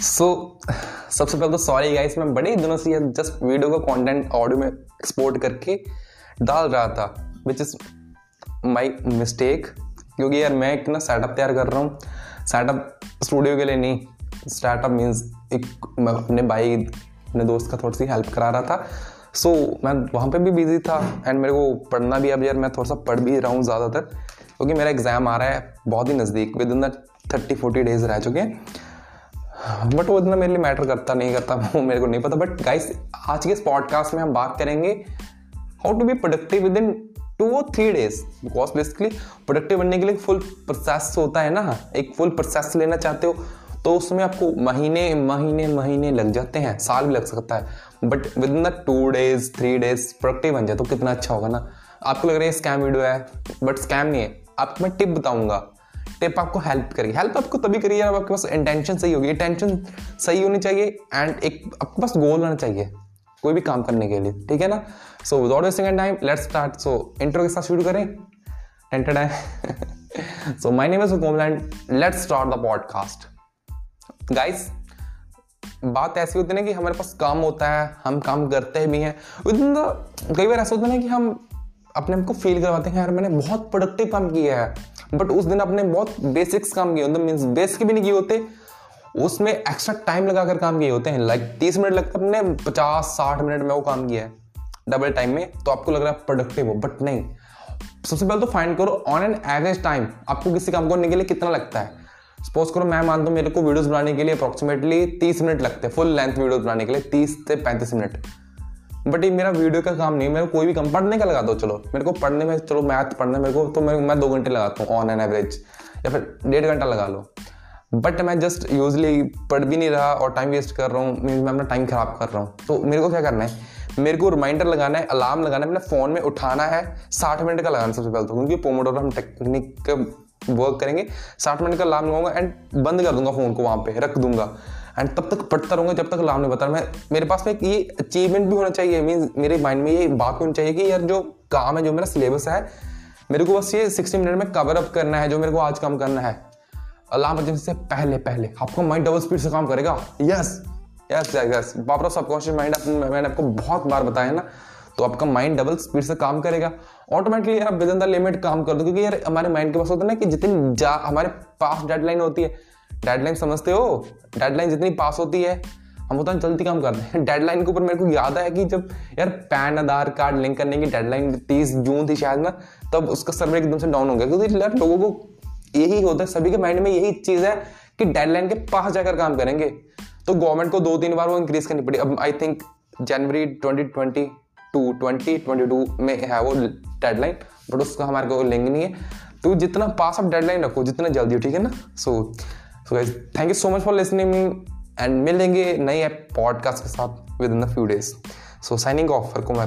सो so, सबसे पहले तो सॉरी गाइस मैं बड़े दिनों से जस्ट वीडियो का कंटेंट ऑडियो में एक्सपोर्ट करके डाल रहा था विच इज़ माई मिस्टेक क्योंकि यार मैं एक ना सेटअप तैयार कर रहा हूँ। सेटअप स्टूडियो के लिए नहीं स्टार्टअप मीन्स एक मैं अपने भाई अपने दोस्त का थोड़ी सी हेल्प करा रहा था। सो so, मैं वहाँ पे भी बिज़ी था एंड मेरे को पढ़ना भी अब यार मैं थोड़ा सा पढ़ भी रहा हूँ ज़्यादातर क्योंकि मेरा एग्ज़ाम आ रहा है बहुत ही नज़दीक within the thirty forty days रह चुके हैं। बट वो इतना मेरे लिए मैटर करता नहीं करता, वो मेरे को नहीं पता। बट गाइस आज के इस पॉडकास्ट में हम बात करेंगे how to be productive within two और three days because basically productive बनने के लिए फुल प्रोसेस होता है ना। एक फुल प्रोसेस लेना चाहते हो तो उसमें आपको महीने महीने महीने लग जाते हैं, साल भी लग सकता है। But within the two days three days productive बन जाए तो कितना अच्छा होगा ना। आपको लग रहा है स्कैम वीडियो है बट स्कैम नहीं है। आपको मैं टिप बताऊँगा टिप आपको हेल्प करेगी। हेल्प आपको तभी करिए जब आपके पास इंटेंशन सही होगी। इंटेंशन सही होनी चाहिए एंड एक आपके पास गोल होना चाहिए कोई भी काम करने के लिए। ठीक है ना? So without wasting and time let's start so intro के साथ शुरू करें। एंटेड है। So my name is कोमलैंड let's start the podcast guys बात ऐसी होती है ना कि हमारे पास काम होता है, हम काम करते भी हैं। विद इन द कई बार ऐसा होता है ना कि हम अपने आप को फील करवाते हैं यार मैंने बहुत प्रोडक्टिव काम किया है। बट उस दिन अपने बहुत बेसिक्स काम किए होते मीन्स बेसिक भी नहीं किए होते, उसमें एक्स्ट्रा टाइम लगाकर काम किए होते हैं। लाइक तीस मिनट लगता अपने पचास, साठ मिनट में वो काम किया है। डबल टाइम में तो आपको लग रहा है प्रोडक्टिव हो बट नहीं। सबसे पहले तो फाइंड करो ऑन एन एवरेज टाइम आपको किसी काम करने के लिए कितना लगता है? सपोज़ करो, मैं मानता हूँ मेरे को वीडियोस बनाने के लिए अप्रोक्सीमेटली तीस मिनट लगते हैं फुल लेंथ वीडियोस बनाने के लिए तीस से पैंतीस मिनट। बट ये मेरा वीडियो का काम नहीं मेरे कोई भी काम, पढ़ने का लगा दो, चलो। मेरे को पढ़ने में, चलो, मैथ पढ़ने मेरे को तो मैं मैं दो घंटे लगाता हूँ ऑन एन एवरेज या फिर डेढ़ घंटा लगा लो। बट मैं जस्ट यूजली पढ़ भी नहीं रहा और टाइम वेस्ट कर रहा हूँ मीन मैं अपना टाइम खराब कर रहा हूँ। तो मेरे को क्या करना है? मेरे को रिमाइंडर लगाना है अलार्म लगाना है अपने फ़ोन में उठाना है, साठ मिनट का लगाना सबसे पहले तो क्योंकि पोमोडोर हम टेक्निक वर्क करेंगे, साठ मिनट का अलार्म लगाऊँगा एंड बंद कर दूँगा फ़ोन को वहाँ पे, रख दूँगा। एंड तब तक पढ़ता रहूँगा, जब तक अलार्म नहीं बता मैं, मेरे पास में ये अचीवमेंट भी होना चाहिए। मीन मेरे माइंड में ये बात होनी चाहिए कि यार जो काम है, जो मेरा सिलेबस है, मेरे को बस ये सिक्सटी मिनट में कवर अप करना है, जो मेरे को आज काम करना है। अलार्म बजने से पहले पहले। आपका माइंड डबल स्पीड से काम करेगा? यस यस यस बाप सबकॉन्शियस माइंड मैंने आपको बहुत बार बताया ना तो आपका माइंड डबल स्पीड से काम करेगा। ऑटोमेटिकली यार विद इन द लिमिट काम कर दो, क्योंकि यार हमारे माइंड के पास होता है ना कि जितनी जा, हमारे पास डेडलाइन होती है डेडलाइन समझते हो? डेडलाइन जितनी पास होती है हम उतना जल्दी काम करते हैं। डेडलाइन के ऊपर मेरे को याद है कि जब यार पैन आधार कार्ड लिंक करने की डेडलाइन तीस जून थी शायद ना तब उसका सर्वर एकदम से डाउन हो गया। क्योंकि यार लोगों को यही होता है सभी के माइंड में यही चीज़ है कि डेडलाइन के पास जाकर काम करेंगे। तो गवर्नमेंट को दो तीन बार वो इंक्रीज करनी पड़ी। अब I think January twenty twenty two twenty twenty two में है वो डेडलाइन बट उसका हमारे को लिंक नहीं है। तो जितना पास ऑफ़ डेडलाइन रखो जितना जल्दी हो ठीक है ना? So so, so guys thank you so much for listening and मिलेंगे नई पॉडकास्ट के साथ within the few days so signing off को मैं